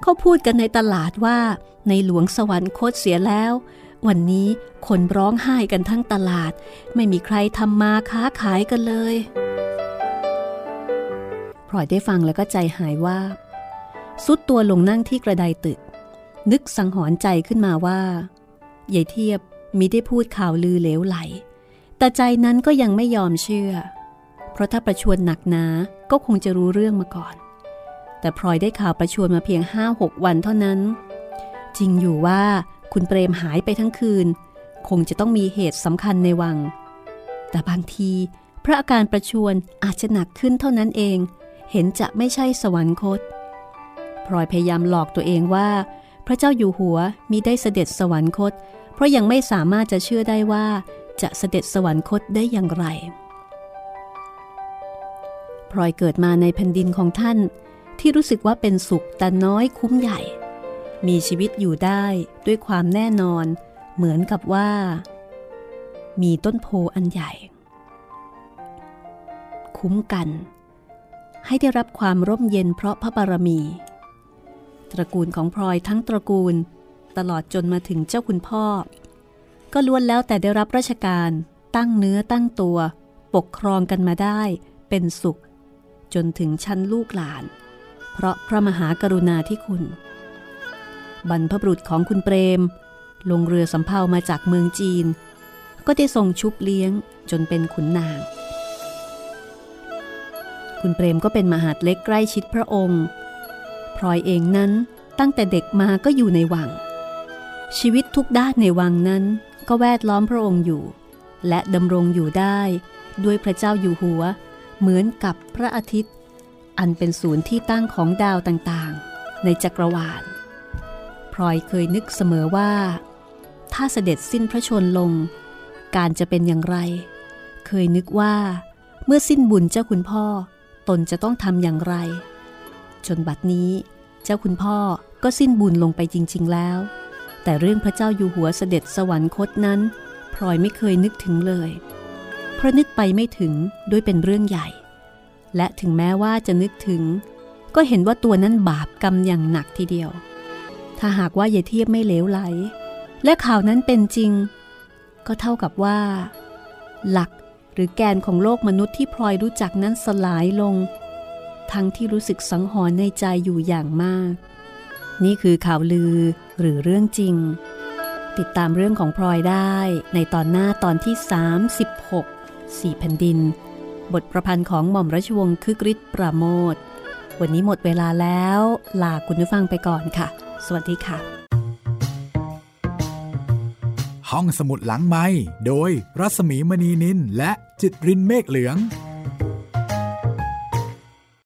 B: เขาพูดกันในตลาดว่าในหลวงสวรรคตเสียแล้ว วันนี้คนร้องไห้กันทั้งตลาด ไม่มีใครทำมาค้าขายกันเลยพลอยได้ฟังแล้วก็ใจหายว่า สุดตัวลงนั่งที่กระไดตึก นึกสังหรณ์ใจขึ้นมาว่ายายเทียบมิได้พูดข่าวลือเหลวไหล แต่ใจนั้นก็ยังไม่ยอมเชื่อ เพราะถ้าประชวนหนักหนาก็คงจะรู้เรื่องมาก่อน แต่พลอยได้ข่าวประชวนมาเพียงห้าหกวันเท่านั้น จริงอยู่ว่าคุณเปรมหายไปทั้งคืน คงจะต้องมีเหตุสำคัญในวัง แต่บางทีพระอาการประชวนอาจจะหนักขึ้นเท่านั้นเอง เห็นจะไม่ใช่สวรรคตพลอยพยายามหลอกตัวเองว่า พระเจ้าอยู่หัวมีได้เสด็จสวรรคต เพราะยังไม่สามารถจะเชื่อได้ว่า จะเสด็จสวรรคตได้อย่างไรพลอยเกิดมาในแผ่นดินของท่านที่รู้สึกว่าเป็นสุขแต่น้อยคุ้มใหญ่ มีชีวิตอยู่ได้ด้วยความแน่นอน เหมือนกับว่า มีต้นโพอันใหญ่ คุ้มกัน ให้ได้รับความร่มเย็นเพราะพระบารมี ตระกูลของพลอยทั้งตระกูล ตลอดจนมาถึงเจ้าคุณพ่อ ก็ล้วนแล้วแต่ได้รับราชการ ตั้งเนื้อตั้งตัว ปกครองกันมาได้ เป็นสุข จนถึงชั้นลูกหลาน เพราะพระมหากรุณาธิคุณ บรรพบุรุษของคุณเปรม ลงเรือสำเภามาจากเมืองจีน ก็ได้ส่งชุบเลี้ยงจนเป็นขุนนาง คุณเปรมก็เป็นมหาดเล็กใกล้ชิดพระองค์พลอยเองนั้นตั้งแต่เด็กมาก็อยู่ในวังชีวิตทุกด้านในวังนั้น ก็แวดล้อมพระองค์อยู่ และดำรงอยู่ได้ด้วยพระเจ้าอยู่หัว เหมือนกับพระอาทิตย์ อันเป็นศูนย์ที่ตั้งของดาวต่างๆ ในจักรวาลพลอยเคยนึกเสมอว่า ถ้าเสด็จสิ้นพระชนลง การจะเป็นอย่างไร เคยนึกว่า เมื่อสิ้นบุญเจ้าคุณพ่อ ตนจะต้องทำอย่างไร จนบัดนี้ เจ้าคุณพ่อก็สิ้นบุญลงไปจริง ๆ แล้ว แต่เรื่องพระเจ้าอยู่หัวเสด็จสวรรคตนั้น พลอยไม่เคยนึกถึงเลย เพราะนึกไปไม่ถึงด้วยเป็นเรื่องใหญ่ และถึงแม้ว่าจะนึกถึง ก็เห็นว่าตัวนั้นบาปกรรมอย่างหนักทีเดียว ถ้าหากว่าเยเทียบไม่เลวไหล และข่าวนั้นเป็นจริง ก็เท่ากับว่า หลักหรือแกนของโลกมนุษย์ที่พลอยรู้จักนั้นสลายลง ทั้งที่รู้สึกสังหรณ์ในใจอยู่อย่างมาก นี่คือข่าวลือหรือเรื่องจริง ติดตามเรื่องของพลอยได้ในตอนหน้าตอนที่ 36สี่แผ่นดิน บทประพันธ์ของหม่อมราชวงศ์คึกฤทธิ์ปราโมท วันนี้หมดเวลาแล้ว ลาคุณผู้ฟังไปก่อนค่ะ สวัสดีค่ะ
A: ห้องสมุดหลังไม้โดยรัสมีมณีนินและจิตรินเมฆเหลือง